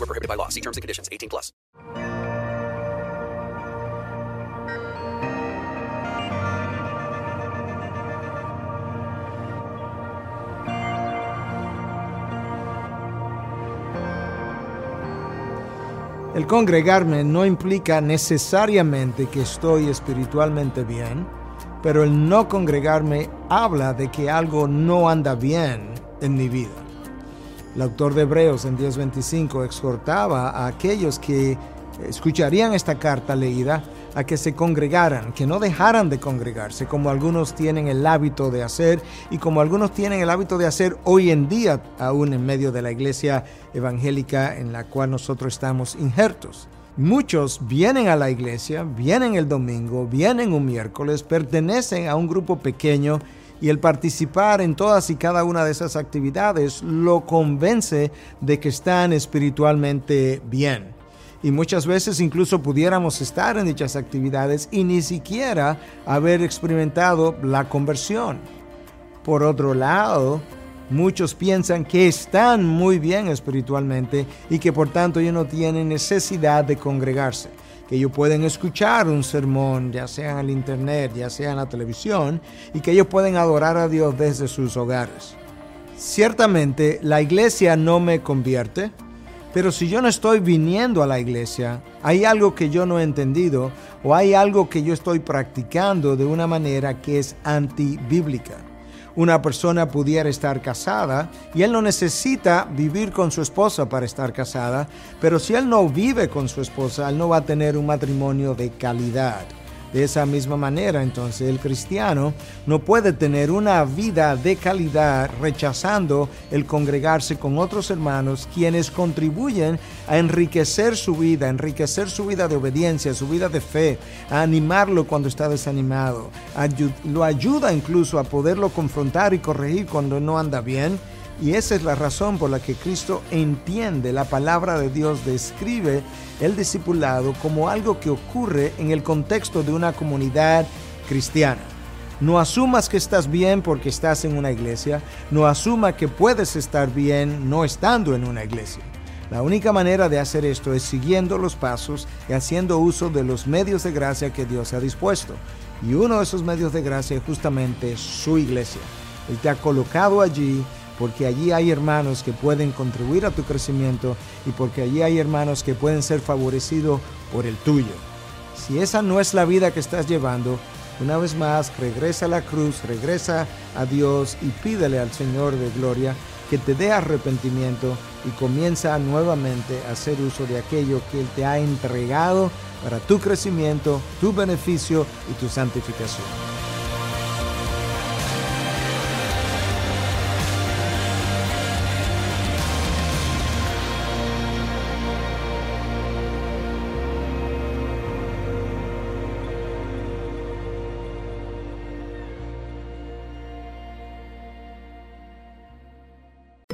Were prohibited by law. See terms and conditions. 18 plus. El congregarme no implica necesariamente que estoy espiritualmente bien, pero el no congregarme habla de que algo no anda bien en mi vida. El autor de Hebreos en 10:25 exhortaba a aquellos que escucharían esta carta leída a que se congregaran, que no dejaran de congregarse, como algunos tienen el hábito de hacer y como algunos tienen el hábito de hacer hoy en día, aún en medio de la iglesia evangélica en la cual nosotros estamos injertos. Muchos vienen a la iglesia, vienen el domingo, vienen un miércoles, pertenecen a un grupo pequeño y el participar en todas y cada una de esas actividades lo convence de que están espiritualmente bien y muchas veces incluso pudiéramos estar en dichas actividades y ni siquiera haber experimentado la conversión. Por otro lado, muchos piensan que están muy bien espiritualmente y que por tanto ellos no tienen necesidad de congregarse, que ellos pueden escuchar un sermón, ya sea en el internet, ya sea en la televisión, y que ellos pueden adorar a Dios desde sus hogares. Ciertamente, la iglesia no me convierte, pero si yo no estoy viniendo a la iglesia, hay algo que yo no he entendido o hay algo que yo estoy practicando de una manera que es antibíblica. Una persona pudiera estar casada y él no necesita vivir con su esposa para estar casada, pero si él no vive con su esposa, él no va a tener un matrimonio de calidad. De esa misma manera, entonces, el cristiano no puede tener una vida de calidad rechazando el congregarse con otros hermanos quienes contribuyen a enriquecer su vida, enriquecer su vida de obediencia, su vida de fe, a animarlo cuando está desanimado, lo ayuda incluso a poderlo confrontar y corregir cuando no anda bien y esa es la razón por la que Cristo entiende la palabra de Dios, describe el discipulado como algo que ocurre en el contexto de una comunidad cristiana. No asumas que estás bien porque estás en una iglesia, no asuma que puedes estar bien no estando en una iglesia. La única manera de hacer esto es siguiendo los pasos y haciendo uso de los medios de gracia que Dios ha dispuesto. Y uno de esos medios de gracia es justamente su iglesia. Él te ha colocado allí porque allí hay hermanos que pueden contribuir a tu crecimiento y porque allí hay hermanos que pueden ser favorecidos por el tuyo. Si esa no es la vida que estás llevando, una vez más regresa a la cruz, regresa a Dios y pídele al Señor de gloria que te dé arrepentimiento y comienza nuevamente a hacer uso de aquello que Él te ha entregado para tu crecimiento, tu beneficio y tu santificación.